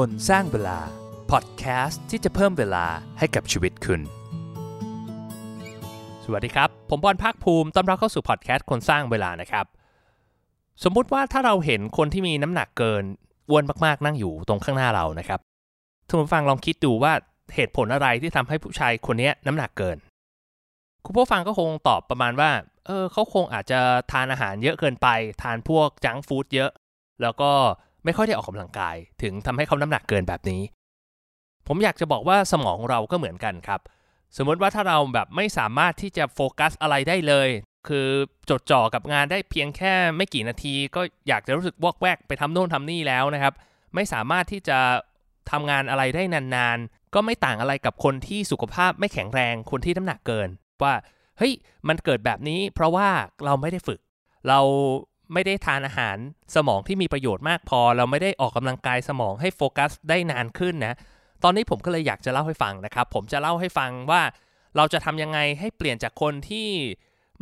คนสร้างเวลา พอดแคสต์ที่จะเพิ่มเวลาให้กับชีวิตคุณ สวัสดีครับ ผมบอลภาคภูมิต้อนรับเข้าสู่พอดแคสต์คนสร้างเวลานะครับ สมมุติว่าถ้าเราเห็นคนที่มีน้ำหนักเกินอ้วนมากๆนั่งอยู่ตรงข้างหน้าเรานะครับทุกคนฟังลองคิดดูว่าเหตุผลอะไรที่ทำให้ผู้ชายคนนี้น้ำหนักเกิน คุณผู้ฟังก็คงตอบประมาณว่า เออเขาคงอาจจะทานอาหารเยอะเกินไป ทานพวกจังฟู้ดเยอะ แล้วก็ ไม่ค่อยได้ออกกำลังกาย ถึงทำให้เขาน้ำหนักเกินแบบนี้ ผมอยากจะบอกว่าสมองเราก็เหมือนกันครับ สมมติว่าถ้าเราแบบไม่สามารถที่จะโฟกัสอะไรได้เลย คือจดจ่อกับงานได้เพียงแค่ไม่กี่นาที ก็อยากจะรู้สึกวอกแวกไปทำโน่นทำนี่แล้วนะครับ ไม่สามารถที่จะทำงานอะไรได้นานๆ ก็ไม่ต่างอะไรกับคนที่สุขภาพไม่แข็งแรง คนที่น้ำหนักเกิน ว่า เฮ้ย มันเกิดแบบนี้ เพราะว่าเราไม่ได้ฝึก เรา ไม่ได้ทานอาหารสมองที่มีประโยชน์มากพอ เราไม่ได้ออกกำลังกายสมองให้โฟกัสได้นานขึ้นนะ ตอนนี้ผมก็เลยอยากจะเล่าให้ฟังนะครับ ผมจะเล่าให้ฟังว่าเราจะทำยังไงให้เปลี่ยนจากคนที่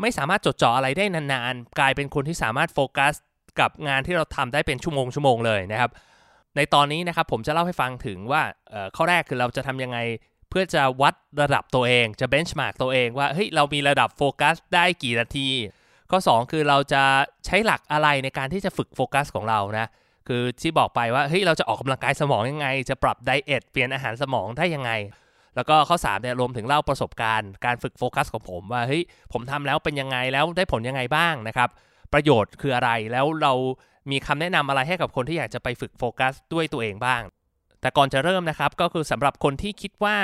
ไม่สามารถจดจ่ออะไรได้นานๆ กลายเป็นคนที่สามารถโฟกัสกับงานที่เราทำได้เป็นชั่วโมงชั่วโมงเลยนะครับ ในตอนนี้นะครับผมจะเล่าให้ฟังถึงว่าข้อแรกคือเราจะทำยังไงเพื่อจะวัดระดับตัวเองจะ benchmark ตัวเองว่าเฮ้ยเรามีระดับโฟกัสได้กี่นาที ข้อ 2 คือเราจะใช้หลักอะไรในการที่จะฝึกโฟกัสของเรานะคือที่บอกไปว่าเฮ้ยเราจะออกกำลังกายสมองยังไง จะปรับ diet เปลี่ยนอาหารสมองได้ยังไง แล้วก็ข้อ3เนี่ยรวมถึงเล่าประสบการณ์ การฝึกโฟกัสของผมว่าเฮ้ยผมทำแล้วเป็นยังไงแล้วได้ผลยังไงบ้างนะครับประโยชน์คืออะไรแล้วเรามีคำแนะนำอะไรให้กับคนที่อยากจะไปฝึกโฟกัสด้วยตัวเองบ้าง แต่ก่อนจะเริ่มนะครับก็คือสำหรับคนที่คิดว่า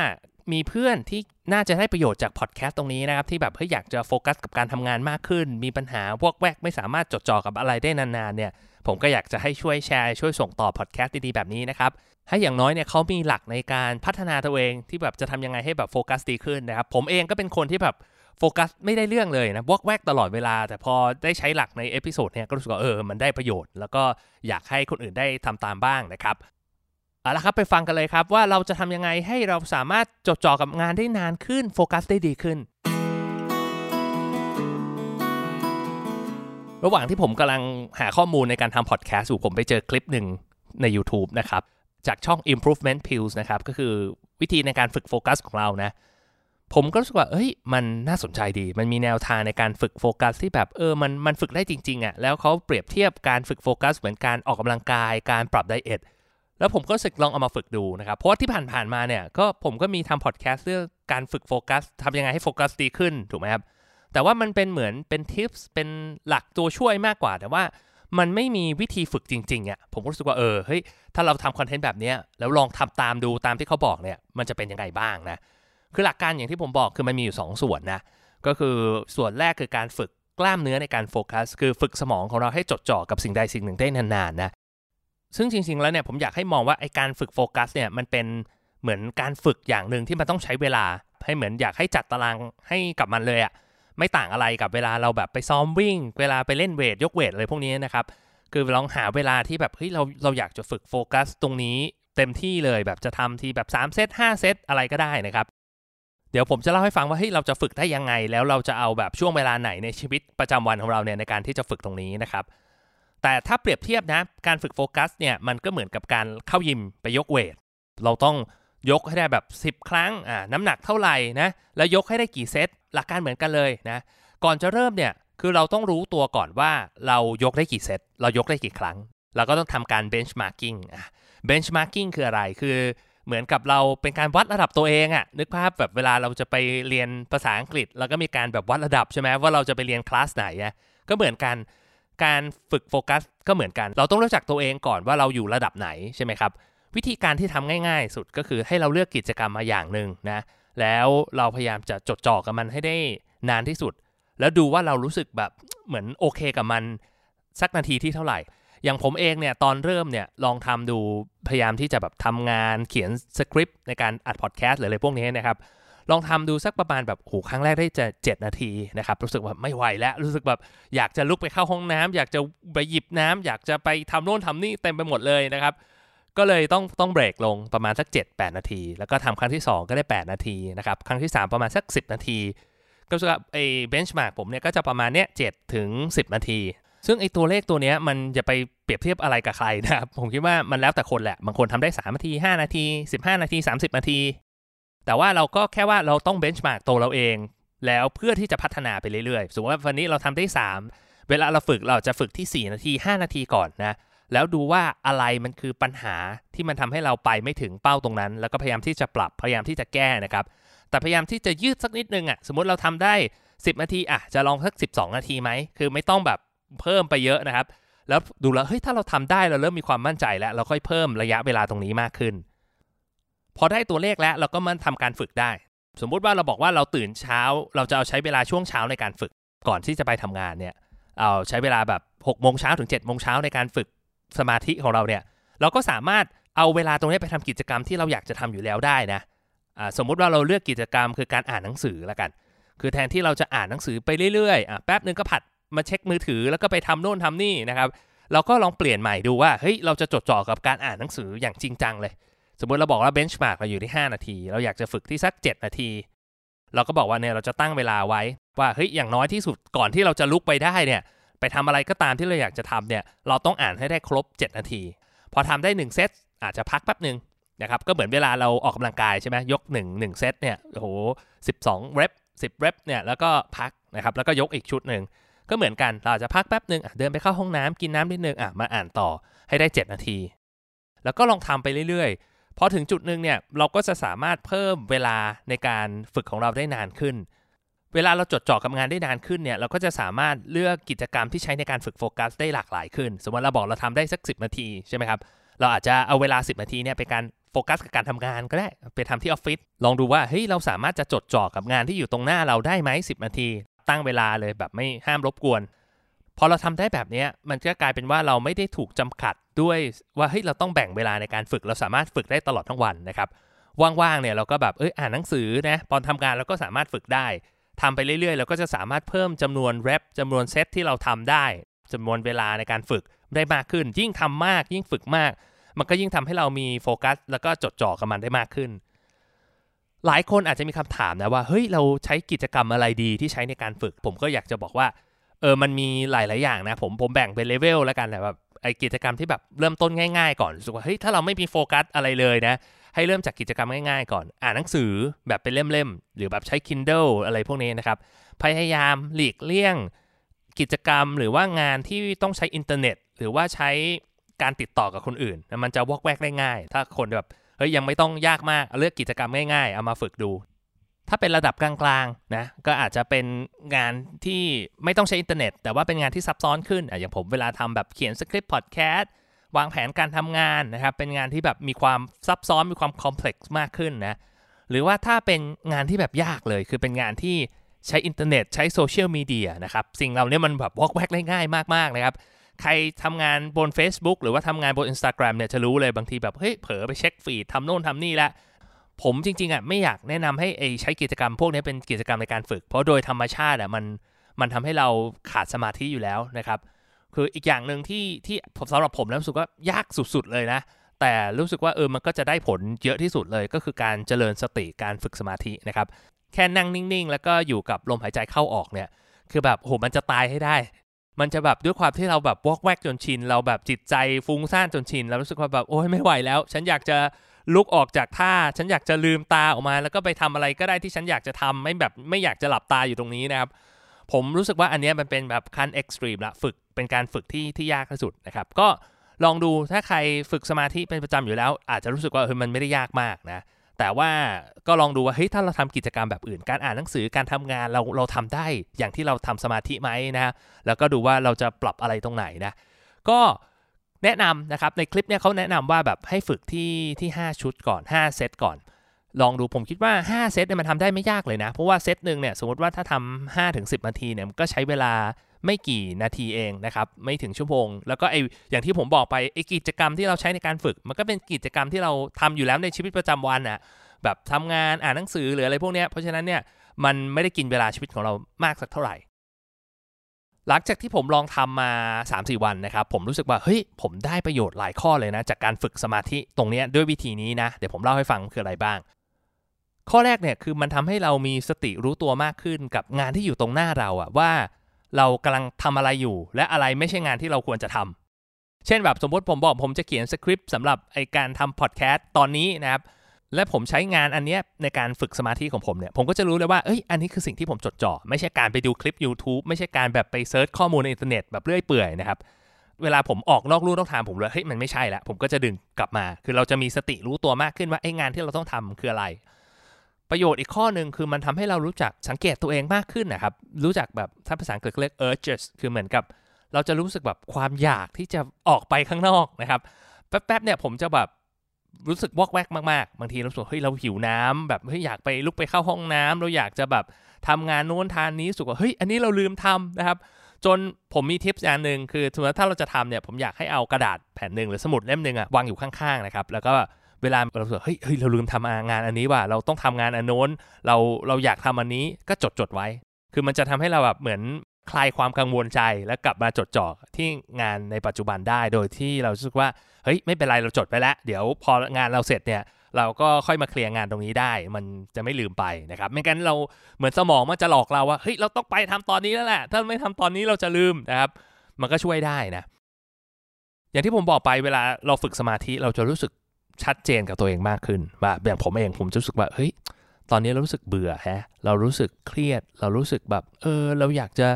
มีเพื่อนที่น่าจะได้ประโยชน์จากพอดแคสต์ตรงนี้นะครับ ที่แบบเฮ้ยอยากจะโฟกัสกับการทำงานมากขึ้น มีปัญหาวอกแวกไม่สามารถจดจ่อกับอะไรได้นานๆเนี่ยผมก็อยากจะให้ช่วยแชร์ช่วยส่งต่อพอดแคสต์ดีๆแบบนี้นะครับ ให้อย่างน้อยเนี่ยเขามีหลักในการพัฒนาตัวเองที่แบบจะทำยังไงให้แบบโฟกัสดีขึ้นนะครับ ผมเองก็เป็นคนที่แบบโฟกัสไม่ได้เรื่องเลยนะวอกแวกตลอดเวลา แต่พอได้ใช้หลักใน episode เนี่ยก็รู้สึกว่าเออมันได้ประโยชน์ แล้วก็อยากให้คนอื่นได้ทำตามบ้างนะครับ เอาละครับไปฟังกันเลยครับว่าเราจะทำยังไงให้เราสามารถจดจ่อกับงานได้นานขึ้นโฟกัสได้ดีขึ้น ระหว่างที่ผมกำลังหาข้อมูลในการทำพอดแคสต์อยู่ผมไปเจอคลิปหนึ่งใน YouTube นะครับ จากช่อง Improvement Pills นะครับ ก็คือวิธีในการฝึกโฟกัสของเรานะ ผมก็รู้สึกว่าเอ้ยมันน่าสนใจดี มันมีแนวทางในการฝึกโฟกัสที่แบบเออมันมันฝึกได้จริงๆอะ่ะแล้วเขาเปรียบเทียบการฝึกโฟกัสเหมือนการออกกำลังกายการปรับ diet แล้วผมก็รู้สึกลองเอามาฝึกดูนะครับ เพราะว่าที่ผ่านๆมาเนี่ยก็ผมก็มีทำพอดแคสต์เรื่องการฝึกโฟกัสทำยังไงให้โฟกัสดีขึ้นถูกไหมครับ แต่ว่ามันเป็นเหมือนเป็น tips เป็นหลักตัวช่วยมากกว่า แต่ว่ามันไม่มีวิธีฝึกจริงๆอะผมรู้สึกว่าเออเฮ้ยถ้าเราทำคอนเทนต์แบบนี้แล้วลองทำตามดูตามที่เขาบอกเนี่ยมันจะเป็นยังไงบ้างนะคือหลักการอย่างที่ผมบอกคือมันมีอยู่ 2 ส่วนนะก็คือส่วนแรกคือการฝึกกล้ามเนื้อในการโฟกัส คือฝึกสมองของเราให้จดจ่อกับสิ่งใดสิ่งหนึ่งได้นานๆนะ ซึ่งจริง ๆ แล้วเนี่ยผมอยากให้มองว่าไอการฝึกโฟกัสเนี่ยมันเป็นเหมือนการฝึกอย่างหนึ่งที่มันต้องใช้เวลา ให้เหมือนอยากให้จัดตารางให้กับมันเลยอะ่ะไม่ต่างอะไรกับเวลาเราแบบไปซ้อมวิ่ง เวลาไปเล่นเวทยกเวทอะไรพวกนี้นะครับคือลองหาเวลาที่แบบเฮ้ยเราเราอยากจะฝึกโฟกัสตรงนี้เต็มที่เลยแบบจะทำทีแบบ3เซต5เซตอะไรก็ได้นะครับเดี๋ยวผมจะเล่าให้ฟังว่าเฮ้ยเราจะฝึกได้ยังไง แล้วเราจะเอาแบบช่วงเวลาไหนในชีวิตประจำวันของเราเนี่ยในการที่จะฝึกตรงนี้นะครับ แต่ถ้าเปรียบเทียบนะ การฝึกโฟกัสเนี่ยมันก็เหมือนกับการเข้ายิมไปยก weight เราต้องยกให้ได้แบบ 10 ครั้งอ่าน้ำหนักเท่าไหร่นะ แล้วยกให้ได้กี่เซต หลักการเหมือนกันเลยนะ ก่อนจะเริ่มเนี่ย คือเราต้องรู้ตัวก่อนว่าเรายกได้กี่เซต เรายกได้กี่ครั้ง เราก็ต้องทำการ benchmarking อะ benchmarking คืออะไร คือเหมือนกับเราเป็นการวัดระดับตัวเองอะนึกภาพแบบเวลาเราจะไปเรียนภาษาอังกฤษเราก็มีการแบบวัดระดับใช่ไหมว่าเราจะไปเรียนคลาสไหนอะก็เหมือนกัน การฝึกโฟกัสก็เหมือนกัน เราต้องรู้จักตัวเองก่อนว่าเราอยู่ระดับไหนใช่ไหมครับ วิธีการที่ทำง่ายๆ สุดก็คือให้เราเลือกกิจกรรมมาอย่างหนึ่งนะ แล้วเราพยายามจะจดจ่อกับมันให้ได้นานที่สุด แล้วดูว่าเรารู้สึกแบบเหมือนโอเคกับมันสักนาทีที่เท่าไหร่ อย่างผมเองเนี่ยตอนเริ่มเนี่ยลองทำดูพยายามที่จะแบบทำงานเขียนสคริปต์ในการอัดพอดแคสต์หรืออะไรพวกนี้นะครับ ลองทำดูสักประมาณแบบโหครั้งแรกได้จะ 7 นาทีนะครับรู้สึกว่าไม่ไหวแล้วรู้สึกแบบอยากจะลุกไปเข้าห้องน้ำอยากจะไปหยิบน้ำอยากจะไปทำโน่นทำนี่เต็มไปหมดเลยนะครับก็เลยต้องต้องเบรกลงประมาณสัก 7-8 นาที แล้วก็ทำครั้งที่ 2 ก็ได้ 8 นาทีนะครับครั้งที่ 3 ประมาณสัก 10 นาทีก็จะไอ้เบนช์มาร์กผมเนี่ยก็จะประมาณเนี้ย7ถึง 10 นาที ซึ่งไอ้ตัวเลขตัวเนี้ยมันจะไปเปรียบเทียบอะไรกับใครนะครับ ผมคิดว่ามันแล้วแต่คนแหละ บางคนทำได้ 3 นาที 5 นาที 15 นาที 30 นาที แต่ว่าเราก็แค่ว่าเราต้องเบนช์มาร์กตัวเราเอง แล้วเพื่อที่จะพัฒนาไปเรื่อยๆ สมมติว่าวันนี้เราทำได้ 3 เวลาเราฝึกเราจะฝึกที่ 4 นาที 5 นาทีก่อนนะ แล้วดูว่าอะไรมันคือปัญหาที่มันทำให้เราไปไม่ถึงเป้าตรงนั้น แล้วก็พยายามที่จะปรับ พยายามที่จะแก้นะครับ แต่พยายามที่จะยืดสักนิดนึงอะ สมมติเราทำได้ 10 นาทีอะ จะลองสัก 12 นาทีไหม คือไม่ต้องแบบเพิ่มไปเยอะนะครับ แล้วดูแล้ว เฮ้ย ถ้าเราทำได้เราเริ่มมีความมั่นใจแล้ว เราค่อยเพิ่มระยะเวลาตรงนี้มากขึ้น พอได้ตัวเลขแล้วเราก็มาทำการฝึกได้ สมมุติว่าเราบอกว่าเราตื่นเช้า เราจะเอาใช้เวลาช่วงเช้าในการฝึก ก่อนที่จะไปทำงานเนี่ยเอาใช้เวลาแบบ6โมงเช้าถึง7โมงเช้าในการฝึกสมาธิของเราเนี่ย เราก็สามารถเอาเวลาตรงนี้ไปทำกิจกรรมที่เราอยากจะทำอยู่แล้วได้นะสมมุติว่าเราเลือกกิจกรรมคือการอ่านหนังสือล้วกัน คือแทนที่เราจะอ่านหนังสือไปเรื่อยๆอะแป๊บนึงก็ผัดมาเช็คมือถือแล้วก็ไปทำโน่นทำนี่นะครับ เราก็ลองเปลี่ยนใหม่ดูว่าเฮ้ยเราจะจดจ่อกับการอ่านหนังสืออย่างจริงจังเลย สมมติเราบอกว่าเบนช์มาร์กเราอยู่ที่ 5 นาที เราอยากจะฝึกที่สัก 7 นาที เราก็บอกว่าเนี่ยเราจะตั้งเวลาไว้ว่าเฮ้ยอย่างน้อยที่สุดก่อนที่เราจะลุกไปได้เนี่ยไปทำอะไรก็ตามที่เราอยากจะทำเนี่ยเราต้องอ่านให้ได้ครบ 7 นาที พอทำได้ 1 เซตอาจจะพักแป๊บหนึ่งนะครับก็เหมือนเวลาเราออกกำลังกายใช่ไหมยก 1 1 เซตเนี่ยโอ้โห12เรป10เรปเนี่ยแล้วก็พักนะครับแล้วก็ยกอีกชุดหนึ่งก็เหมือนกันเราจะพักแป๊บหนึ่งเดินไปเข้าห้องน้ำกินน้ำนิดนึงอะมาอ่านต่อให้ได้ 7 นาที แล้วก็ลองทำไปเรื่อยๆ พอถึงจุดหนึ่งเนี่ยเราก็จะสามารถเพิ่มเวลาในการฝึกของเราได้นานขึ้น เวลาเราจดจ่อกับงานได้นานขึ้นเนี่ยเราก็จะสามารถเลือกกิจกรรมที่ใช้ในการฝึกโฟกัสได้หลากหลายขึ้น สมมติเราบอกเราทำได้สัก 10 นาทีใช่ไหมครับเราอาจจะเอาเวลา 10 นาทีเนี่ยไปการโฟกัสกับการทำงานก็ได้ไปทำที่ออฟฟิศลองดูว่าเฮ้ยเราสามารถจะจดจ่อกับงานที่อยู่ตรงหน้าเราได้ไหม10 นาที ตั้งเวลาเลยแบบไม่ห้ามรบกวน พอเราทำได้แบบนี้มันก็กลายเป็นว่าเราไม่ได้ถูกจำกัดด้วยว่าเฮ้ยเราต้องแบ่งเวลาในการฝึกเราสามารถฝึกได้ตลอดทั้งวันนะครับว่างๆเนี่ยเราก็แบบเอ้ยอ่านหนังสือนะตอนทำงานเราก็สามารถฝึกได้ทำไปเรื่อยๆเราก็จะสามารถเพิ่มจำนวน rep จำนวนเซตที่เราทำได้จำนวนเวลาในการฝึกได้มากขึ้น ยิ่งทำมากยิ่งฝึกมาก มันก็ยิ่งทำให้เรามีโฟกัส แล้วก็จดจ่อกับมันได้มากขึ้น หลายคนอาจจะมีคำถามนะว่าเฮ้ยเราใช้กิจกรรมอะไรดีที่ใช้ในการฝึก ผมก็อยากจะบอกว่า เออมันมีหลายๆอย่างนะผมผมแบ่งเป็นเลเวลแล้วกันแหละแบบไอกิจกรรมที่แบบเริ่มต้นง่าย ๆ ก่อนรู้สึกว่าเฮ้ยถ้าเราไม่มีโฟกัสอะไรเลยนะ ให้เริ่มจากกิจกรรมง่ายๆก่อน อ่านหนังสือแบบเป็นเล่มๆหรือแบบใช้ Kindle อะไรพวกนี้นะครับพยายามหลีกเลี่ยงกิจกรรมหรือว่างานที่ต้องใช้อินเทอร์เน็ต หรือว่าใช้การติดต่อกับคนอื่น มันจะวอกแวกได้ง่าย ถ้าคนแบบเฮ้ยยังไม่ต้องยากมากเลือกกิจกรรมง่ายๆเอามาฝึกดู ถ้าเป็นระดับกลางๆนะก็อาจจะเป็นงานที่ไม่ต้องใช้อินเทอร์เน็ต แต่ว่าเป็นงานที่ซับซ้อนขึ้นอย่างผมเวลาทำแบบเขียนสคริปต์พอดแคสต์วางแผนการทำงานนะครับเป็นงานที่แบบมีความซับซ้อนมีความ complex มากขึ้นนะหรือว่าถ้าเป็นงานที่แบบยากเลย คือเป็นงานที่ใช้อินเทอร์เน็ตใช้โซเชียลมีเดียนะครับสิ่งเหล่านี้มันแบบวอกแวกได้ง่ายมากๆนะครับใครทำงานบน Facebook หรือว่าทำงานบน Instagram เนี่ยจะรู้เลยบางทีแบบเฮ้ยเผลอไปเช็ค feed ทำโน่นทำนี่แล้ว ผมจริงๆอะไม่อยากแนะนำให้ไอใช้กิจกรรมพวกนี้เป็นกิจกรรมในการฝึก เพราะโดยธรรมชาติอะมันมันทำให้เราขาดสมาธิอยู่แล้วนะครับ คืออีกอย่างหนึ่งที่ที่สำหรับผมแล้วรู้สึกว่ายากสุดๆเลยนะ แต่รู้สึกว่าเออมันก็จะได้ผลเยอะที่สุดเลยก็คือการเจริญสติการฝึกสมาธินะครับ แค่นั่งนิ่งๆ แล้วก็อยู่กับลมหายใจเข้าออกเนี่ย คือแบบโหมันจะตายให้ได้ มันจะแบบด้วยความที่เราแบบวอกแวกจนชิน เราแบบจิตใจฟุ้งซ่านจนชินแล้วรู้สึกว่าแบบโอ้ยไม่ไหวแล้ว ฉันอยากจะ ลุกออกจากท่า ฉันอยากจะลืมตาออกมา แล้วก็ไปทำอะไรก็ได้ที่ฉันอยากจะทำไม่แบบไม่อยากจะหลับตาอยู่ตรงนี้นะครับ ผมรู้สึกว่าอันนี้มันเป็นแบบขั้นเอ็กซ์ตรีมละฝึกเป็นการฝึกที่ที่ยากที่สุดนะครับก็ลองดูถ้าใครฝึกสมาธิเป็นประจำอยู่แล้ว อาจจะรู้สึกว่าเฮ้ยมันไม่ได้ยากมากนะแต่ว่าก็ลองดูว่าเฮ้ยถ้าเราทำกิจกรรมแบบอื่น การอ่านหนังสือการทำงานเราเราทำได้อย่างที่เราทำสมาธิไหมนะแล้วก็ดูว่าเราจะปรับอะไรตรงไหนนะก็ แนะนำนะครับในคลิปเนี่ยเขาแนะนำว่าแบบให้ฝึกที่ที่ 5 ชุดก่อน 5 เซตก่อน ลองดูผมคิดว่า 5 เซตเนี่ยมันทำได้ไม่ยากเลยนะ เพราะว่าเซตหนึ่งเนี่ยสมมติว่าถ้าทำ5ถึง10 นาทีเนี่ยมันก็ใช้เวลาไม่กี่นาทีเองนะครับไม่ถึงชั่วโมง แล้วก็ไออย่างที่ผมบอกไปไอกิจกรรมที่เราใช้ในการฝึก มันก็เป็นกิจกรรมที่เราทำอยู่แล้วในชีวิตประจำวันอะแบบทำงานอ่านหนังสือหรืออะไรพวกนี้เพราะฉะนั้นเนี่ยมันไม่ได้กินเวลาชีวิตของเรามากสักเท่าไหร่ หลังจากที่ผมลองทำมา 3-4 วันนะครับ ผมรู้สึกว่าเฮ้ยผมได้ประโยชน์หลายข้อเลยนะ จากการฝึกสมาธิตรงนี้ด้วยวิธีนี้นะ เดี๋ยวผมเล่าให้ฟังคืออะไรบ้าง ข้อแรกเนี่ยคือมันทำให้เรามีสติรู้ตัวมากขึ้นกับงานที่อยู่ตรงหน้าเราอะว่า เรากำลังทำอะไรอยู่ และอะไรไม่ใช่งานที่เราควรจะทำเช่นแบบสมมติผมบอกผมจะเขียนสคริปต์สำหรับไอการทำพอดแคสต์ตอนนี้นะครับ และผมใช้งานอันนี้ในการฝึกสมาธิของผมเนี่ย ผมก็จะรู้เลยว่า เอ้ย อันนี้คือสิ่งที่ผมจดจ่อ ไม่ใช่การไปดูคลิป YouTube ไม่ใช่การแบบไป search ข้อมูลในอินเทอร์เน็ตแบบเรื่อยเปื่อยนะครับ เวลาผมออกนอกลู่นอกทางผมเลยเฮ้ย มันไม่ใช่ละ ผมก็จะดึงกลับมา คือเราจะมีสติรู้ตัวมากขึ้นว่าไอ้งานที่เราต้องทำคืออะไร ประโยชน์อีกข้อหนึ่งคือมันทำให้เรารู้จักสังเกตตัวเองมากขึ้นนะครับ รู้จักแบบถ้าภาษาอังกฤษเรียก urges คือเหมือนกับ เราจะรู้สึกแบบความอยากที่จะออกไปข้างนอกนะครับ แป๊บๆเนี่ยผมจะแบบ รู้สึกวอกแวกมากๆ บางทีเราสึกเฮ้ยเราหิวน้ำแบบเฮ้ยอยากไปลุกไปเข้าห้องน้ำเราอยากจะแบบทำงานโน้นทานนี้สุกว่าเฮ้ยอันนี้เราลืมทำนะครับจนผมมีทิปอย่างหนึ่งคือสมมติถ้าเราจะทำเนี่ยผมอยากให้เอากระดาษแผ่นหนึ่งหรือสมุดเล่มหนึ่งอะวางอยู่ข้างๆนะครับแล้วก็เวลาเราสึกเฮ้ยเฮ้ยเราลืมทำงานอันนี้ว่ะเราต้องทำงานอันโน้นเราเราอยากทำอันนี้ก็จดจดไว้ คือมันจะทำให้เราแบบเหมือน คลายความกังวลใจแล้วกลับมาจดจ่อที่งานในปัจจุบันได้โดยที่เราสึกว่าเฮ้ยไม่เป็นไรเราจดไปแล้ว เดี๋ยวพองานเราเสร็จเนี่ยเราก็ค่อยมาเคลียร์งานตรงนี้ได้ มันจะไม่ลืมไปนะครับไม่งั้นเราเหมือนสมองมันจะหลอกเราว่าเฮ้ยเราต้องไปทำตอนนี้แล้วแหละถ้าไม่ทำตอนนี้เราจะลืมนะครับ มันก็ช่วยได้นะ อย่างที่ผมบอกไปเวลาเราฝึกสมาธิเราจะรู้สึกชัดเจนกับตัวเองมากขึ้นว่าอย่างผมเองผมจะรู้สึกว่าเฮ้ยตอนนี้เรารู้สึกเบื่อแฮะเรารู้สึกเครียด เรารู้สึกแบบเออเราอยากจะ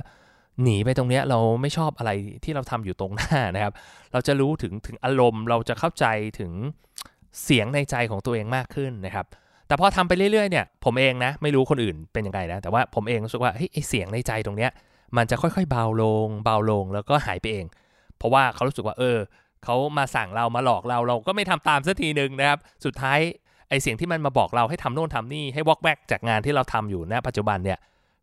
หนีไปตรงเนี้ยเราไม่ชอบอะไรที่เราทำอยู่ตรงหน้านะครับ เราจะรู้ถึงถึงอารมณ์ เราจะเข้าใจถึงเสียงในใจของตัวเองมากขึ้นนะครับ แต่พอทำไปเรื่อยๆเนี่ยผมเองนะไม่รู้คนอื่นเป็นยังไงนะ แต่ว่าผมเองรู้สึกว่าเฮ้ยเสียงในใจตรงเนี้ยมันจะค่อยๆเบาลง เบาลงแล้วก็หายไปเอง เพราะว่าเขารู้สึกว่าเออเขามาสั่งเรามาหลอกเราเราก็ไม่ทำตามสักทีหนึ่งนะครับ สุดท้ายไอเสียงที่มันมาบอกเราให้ทำโน่นทำนี่ให้วอกแวกจากงานที่เราทำอยู่ณปัจจุบันเนี่ย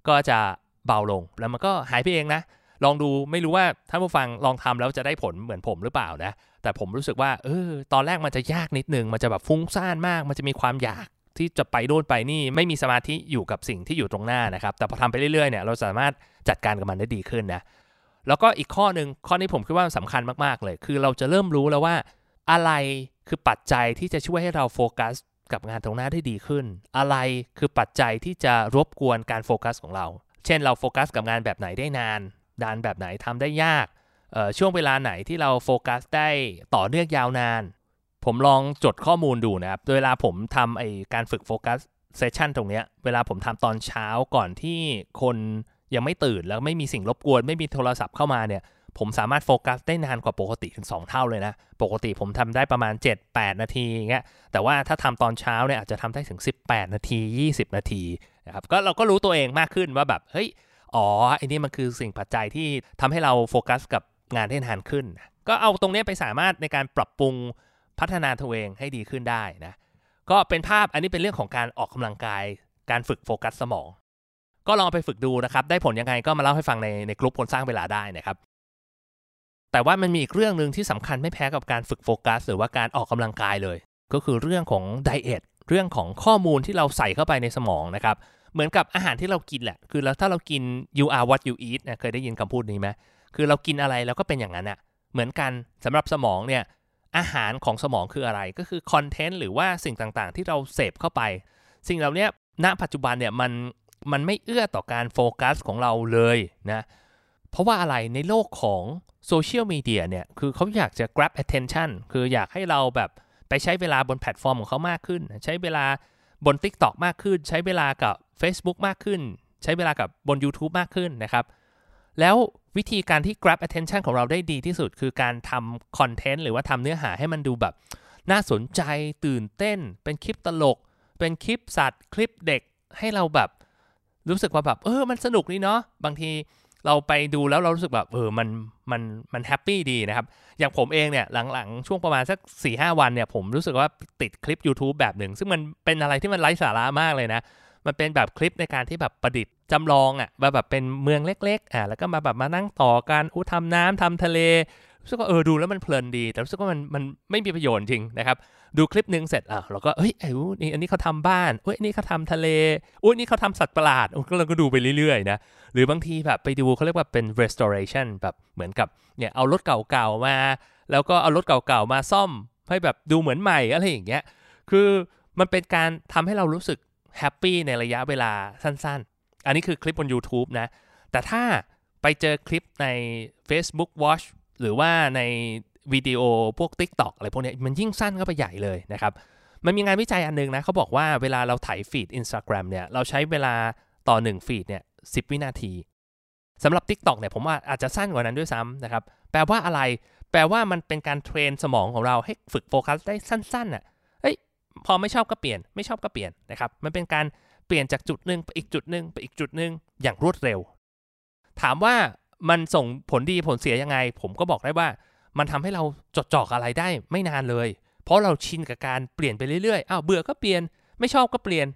ก็จะ เบาลง แล้วมันก็หายไปเองนะ ลองดูไม่รู้ว่าท่านผู้ฟังลองทำแล้วจะได้ผลเหมือนผมหรือเปล่านะ แต่ผมรู้สึกว่าเออตอนแรกมันจะยากนิดนึง มันจะแบบฟุ้งซ่านมาก มันจะมีความอยากที่จะไปโน่นไปนี่ไม่มีสมาธิอยู่กับสิ่งที่อยู่ตรงหน้านะครับ แต่พอทำไปเรื่อยๆเนี่ยเราสามารถจัดการกับมันได้ดีขึ้นนะแล้วก็อีกข้อหนึ่งข้อนี้ผมคิดว่าสำคัญมากๆเลย คือเราจะเริ่มรู้แล้วว่า อะไรคือปัจจัยที่จะช่วยให้เราโฟกัสกับงานตรงหน้าได้ดีขึ้น อะไรคือปัจจัยที่จะรบกวนการโฟกัสของเรา เช่นเราโฟกัสกับงานแบบไหนได้นาน งานแบบไหนทำได้ยาก ช่วงเวลาไหนที่เราโฟกัสได้ต่อเนื่องยาวนาน ผมลองจดข้อมูลดูนะครับ เวลาผมทำไอการฝึกโฟกัสเซสชันตรงเนี้ย เวลาผมทำตอนเช้าก่อนที่คนยังไม่ตื่นแล้วไม่มีสิ่งรบกวน ไม่มีโทรศัพท์เข้ามาเนี่ย ผมสามารถโฟกัสได้นานกว่าปกติถึง 2 เท่าเลยนะ ปกติผมทำได้ประมาณ 7-8 นาทีอย่างเงี้ย แต่ว่าถ้าทำตอนเช้าเนี่ยอาจจะทำได้ถึง 18 นาที 20 นาทีนะครับ ก็เราก็รู้ตัวเองมากขึ้นว่าแบบ เฮ้ย อ๋อไอ้นี่มันคือสิ่งปัจจัยที่ทำให้เราโฟกัสกับงานได้นานขึ้น ก็เอาตรงนี้ไปสามารถในการปรับปรุงพัฒนาตัวเองให้ดีขึ้นได้นะ ก็เป็นภาพอันนี้เป็นเรื่องของการออกกำลังกาย การฝึกโฟกัสสมอง ก็ลองไปฝึกดูนะครับ ได้ผลยังไงก็มาเล่าให้ฟังในในกลุ่มคนสร้างเวลาได้นะครับ แต่ว่ามันมีอีกเรื่องหนึ่งที่สำคัญไม่แพ้กับการฝึกโฟกัส หรือว่าการออกกำลังกายเลย ก็คือเรื่องของไดเอทเรื่องของข้อมูลที่เราใส่เข้าไปในสมองนะครับเหมือนกับอาหารที่เรากินแหละ คือแล้วถ้าเรากิน you are what you eat นะเคยได้ยินคำพูดนี้ไหมคือเรากินอะไรเราก็เป็นอย่างนั้นอะเหมือนกันสำหรับสมองเนี่ยอาหารของสมองคืออะไรก็คือคอนเทนต์หรือว่าสิ่งต่างๆ ที่เราเสพเข้าไป สิ่งเหล่านี้ณปัจจุบันเนี่ยมันมันไม่เอื้อต่อการโฟกัสของเราเลยนะ เพราะว่าอะไรในโลกของโซเชียลมีเดียเนี่ย คือเขาอยากจะ grab attention คืออยากให้เราแบบไปใช้เวลาบนแพลตฟอร์มของเขามากขึ้น ใช้เวลาบน TikTok มากขึ้น ใช้เวลากับ Facebook มากขึ้น ใช้เวลากับบน YouTube มากขึ้นนะครับ แล้ววิธีการที่ grab attention ของเราได้ดีที่สุด คือการทำคอนเทนต์หรือว่าทำเนื้อหาให้มันดูแบบน่าสนใจตื่นเต้น เป็นคลิปตลก เป็นคลิปสัตว์ คลิปเด็กให้เราแบบ รู้สึกว่าแบบเออมันสนุกนี่เนาะบางที เราไปดูแล้วเรารู้สึกแบบเออมันมันมัน happy ดีนะครับ อย่างผมเองเนี่ยหลังๆ ช่วงประมาณสัก4-5 วันเนี่ยผมรู้สึกว่าติดคลิป YouTube แบบหนึ่ง ซึ่งมันเป็นอะไรที่มันไร้สาระมากเลยนะ มันเป็นแบบคลิปในการที่แบบประดิษฐ์จำลองอะ่ะว่าแบบเป็นเมืองเล็กๆอะแล้วก็มาแบบมานั่งต่อการอู้ทำน้ำทำทะเล รู้สึกว่าเออดูแล้วมันเพลินดี แต่รู้สึกว่ามันมันไม่มีประโยชน์จริงนะครับดูคลิปหนึ่งเสร็จอะเราก็เอ้ยไอ้นี่อันนี้เขาทาบ้านเอ้ยนี่เขาทาทะเลอุ้ยนี่เขาทาสัตว์ประหลาดก็เราก็ดูไปเรื่อยๆนะหรือบางทีแบบไปดูเขาเรียกว่าเป็น restoration แบบเหมือนกับเนี่ยเอารถเก่าๆมา แล้วก็เอารถเก่าๆมาซ่อมให้แบบดูเหมือนใหม่อะไรอย่างเงี้ยคือมันเป็นการทำให้เรารู้สึก happy ในระยะเวลาสั้นๆ อันนี้คือคลิปบน YouTube นะ แต่ถ้าไปไปเจอคลิปใน Facebook Watch หรือว่าในวิดีโอพวก TikTok อะไรพวกนี้มันยิ่งสั้นก็ไปใหญ่เลยนะครับ มันมีงานวิจัยอันนึงนะเขาบอกว่าเวลาเราถ่ายฟีด Instagram เนี่ยเราใช้เวลาต่อ1ฟีดเนี่ย10วินาทีสำหรับ TikTok เนี่ยผมว่าอาจจะสั้นกว่านั้นด้วยซ้ำนะครับแปลว่าอะไร แปลว่ามันเป็นการเทรนสมองของเราให้ฝึกโฟกัสได้สั้นๆอะเฮ้ยพอไม่ชอบก็เปลี่ยนไม่ชอบก็เปลี่ยนนะครับมันเป็นการเปลี่ยนจากจุดหนึ่งไปอีกจุดหนึ่งไปอีกจุดหนึ่งอย่างรวดเร็ว ถามว่า มันส่งผลดีผลเสียยังไง ผมก็บอกได้ว่า มันทำให้เราจดจ่ออะไรได้ไม่นานเลย เพราะเราชินกับการเปลี่ยนไปเรื่อยๆอ้าวเบื่อก็เปลี่ยนไม่ชอบก็เปลี่ยน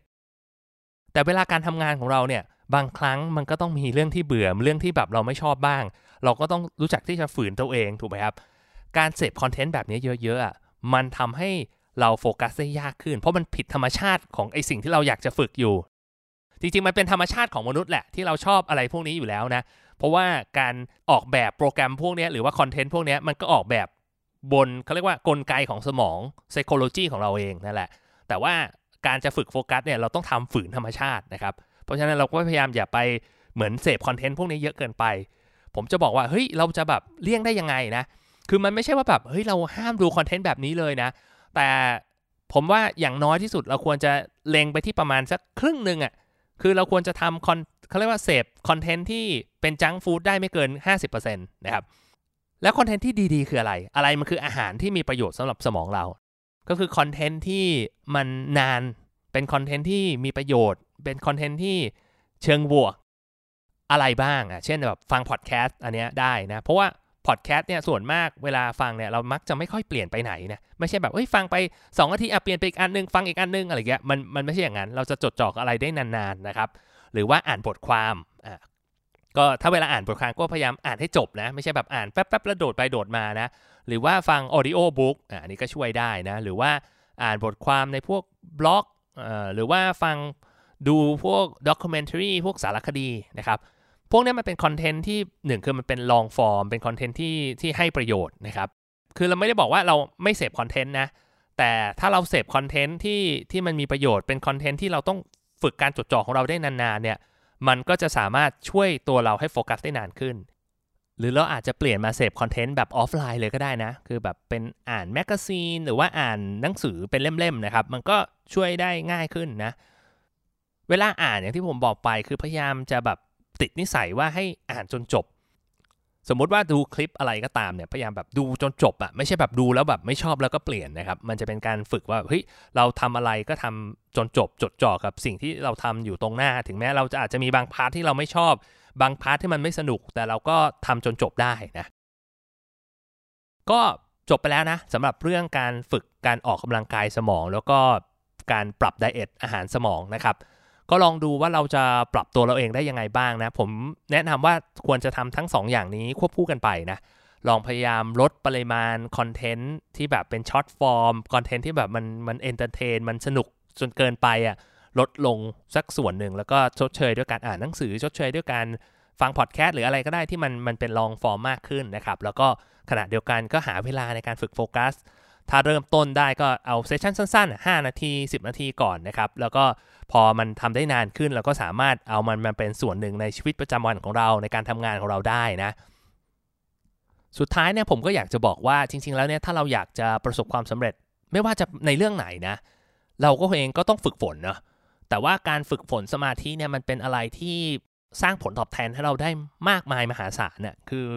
แต่เวลาการทำงานของเราเนี่ยบางครั้งมันก็ต้องมีเรื่องที่เบื่อเรื่องที่แบบเราไม่ชอบบ้าง เราก็ต้องรู้จักที่จะฝืนตัวเองถูกไหมครับ การเสพคอนเทนต์แบบนี้เยอะๆมันทำให้เราโฟกัสได้ยากขึ้น เพราะมันผิดธรรมชาติของไอสิ่งที่เราอยากจะฝึกอยู่ จริงๆมันเป็นธรรมชาติของมนุษย์แหละที่เราชอบอะไรพวกนี้อยู่แล้วนะ เพราะว่าการออกแบบโปรแกรมพวกนี้หรือว่าคอนเทนต์พวกนี้มันก็ออกแบบบนเขาเรียกว่ากลไกของสมอง psychology ของเราเองนั่นแหละ แต่ว่าการจะฝึกโฟกัสเนี่ยเราต้องทำฝืนธรรมชาตินะครับ เพราะฉะนั้นเราก็พยายามอย่าไปเหมือนเสพคอนเทนต์พวกนี้เยอะเกินไป ผมจะบอกว่าเฮ้ยเราจะแบบเลี่ยงได้ยังไงนะ คือมันไม่ใช่ว่าแบบเฮ้ยเราห้ามดูคอนเทนต์แบบนี้เลยนะ แต่ผมว่าอย่างน้อยที่สุดเราควรจะเล็งไปที่ประมาณสักครึ่งหนึ่งอะ่ะ คือเราควรจะทำคอนเขาเรียกว่าเสพคอนเทนต์ที่เป็นจังฟู้ดได้ไม่เกิน 50%นะครับ แล้วคอนเทนต์ที่ดี ๆ คืออะไร อะไรมันคืออาหารที่มีประโยชน์สำหรับสมองเรา ก็คือคอนเทนต์ที่มันนาน เป็นคอนเทนต์ที่มีประโยชน์ เป็นคอนเทนต์ที่เชิงบวกอะไรบ้างอะ เช่นแบบฟังพอดแคสต์อันเนี้ยได้นะ เพราะว่า พอดแคสต์เนี่ยส่วนมากเวลาฟังเนี่ยเรามักจะไม่ค่อยเปลี่ยนไปไหนนะไม่ใช่แบบเฮ้ยฟังไป2นาทีอะเปลี่ยนไปอีกอันนึงฟังอีกอันนึงอะไรเงี้ยมันมันไม่ใช่อย่างนั้น เราจะจดจ่ออะไรได้นานๆนะครับหรือว่าอ่านบทความอะก็ถ้าเวลาอ่านบทความก็พยายามอ่านให้จบนะ ไม่ใช่แบบอ่านแป๊บๆแล้วโดดไปโดดมานะ หรือว่าฟัง audiobook อันนี้ก็ช่วยได้นะ หรือว่าอ่านบทความในพวกบล็อกอะหรือว่าฟังดูพวก documentary พวกสารคดีนะครับ พวกนี้มันเป็นคอนเทนต์ที่หนึ่งคือมันเป็น long form เป็นคอนเทนต์ที่ที่ให้ประโยชน์นะครับ คือเราไม่ได้บอกว่าเราไม่เสพคอนเทนต์นะ แต่ถ้าเราเสพคอนเทนต์ที่ที่มันมีประโยชน์เป็นคอนเทนต์ที่เราต้องฝึกการจดจ่อของเราได้นานๆเนี่ย มันก็จะสามารถช่วยตัวเราให้โฟกัสได้นานขึ้น หรือเราอาจจะเปลี่ยนมาเสพคอนเทนต์แบบออฟไลน์เลยก็ได้นะ คือแบบเป็นอ่าน magazine หรือว่าอ่านหนังสือเป็นเล่มๆนะครับ มันก็ช่วยได้ง่ายขึ้นนะ เวลาอ่านอย่างที่ผมบอกไปคือพยายามจะแบบ ติดนิสัยว่าให้อ่านจนจบ สมมติว่าดูคลิปอะไรก็ตามเนี่ยพยายามแบบดูจนจบอะไม่ใช่แบบดูแล้วแบบไม่ชอบแล้วก็เปลี่ยนนะครับ มันจะเป็นการฝึกว่าเฮ้ยเราทำอะไรก็ทำจนจบจดจ่อกับสิ่งที่เราทำอยู่ตรงหน้า ถึงแม้เราจะอาจจะมีบาง part ที่เราไม่ชอบ บาง part ที่มันไม่สนุก แต่เราก็ทำจนจบได้นะ ก็จบไปแล้วนะสำหรับเรื่องการฝึกการออกกำลังกายสมอง แล้วก็การปรับ diet อาหารสมองนะครับ ก็ลองดูว่าเราจะปรับตัวเราเองได้ยังไงบ้างนะ ผมแนะนำว่าควรจะทำทั้ง2อย่างนี้ควบคู่กันไปนะ ลองพยายามลดปริมาณคอนเทนต์ที่แบบเป็น short form content ที่แบบมันมัน entertain มันสนุกจนเกินไปอะ่ะลดลงสักส่วนหนึ่ง แล้วก็ชดเชยด้วยการอ่านหนังสือชดเชยด้วยการฟังพอดแคสต์หรืออะไรก็ได้ที่มันมันเป็นลองฟอร์มมากขึ้นนะครับ แล้วก็ขณะเดียวกันก็หาเวลาในการฝึกโฟกัส ถ้าเริ่มต้นได้ก็เอาเซสชันสั้นๆ 5 นาที 10 นาทีก่อนนะครับ แล้วก็พอมันทำได้นานขึ้นเราก็สามารถเอามันมาเป็นส่วนหนึ่งในชีวิตประจำวันของเราในการทำงานของเราได้นะสุดท้ายเนี่ยผมก็อยากจะบอกว่าจริง ๆ แล้วเนี่ยถ้าเราอยากจะประสบความสำเร็จ ไม่ว่าจะในเรื่องไหนนะ เราก็เองก็ต้องฝึกฝนเนาะแต่ว่าการฝึกฝนสมาธิเนี่ยมันเป็นอะไรที่สร้างผลตอบแทนให้เราได้มากมายมหาศาลเนี่ยคือ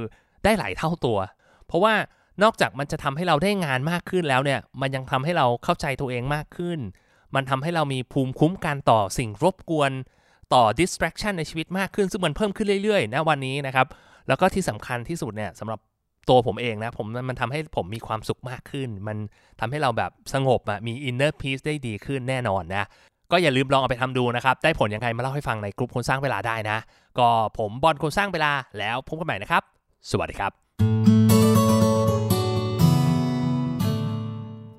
ได้หลายเท่าตัว เพราะว่า นอกจากมันจะทำให้เราได้งานมากขึ้นแล้วเนี่ย มันยังทำให้เราเข้าใจตัวเองมากขึ้น มันทำให้เรามีภูมิคุ้มกันต่อสิ่งรบกวน ต่อ distraction ในชีวิตมากขึ้น ซึ่งมันเพิ่มขึ้นเรื่อยๆนะวันนี้นะครับ แล้วก็ที่สำคัญที่สุดเนี่ยสำหรับตัวผมเองนะผมมันทำให้ผมมีความสุขมากขึ้น มันทำให้เราแบบสงบอะมี inner peace ได้ดีขึ้นแน่นอนนะก็อย่าลืมลองเอาไปทำดูนะครับ ได้ผลยังไงมาเล่าให้ฟังในกลุ่มคนสร้างเวลาได้นะ ก็ผมบอลคนสร้างเวลาแล้วพบกันใหม่นะครับ สวัสดีครับ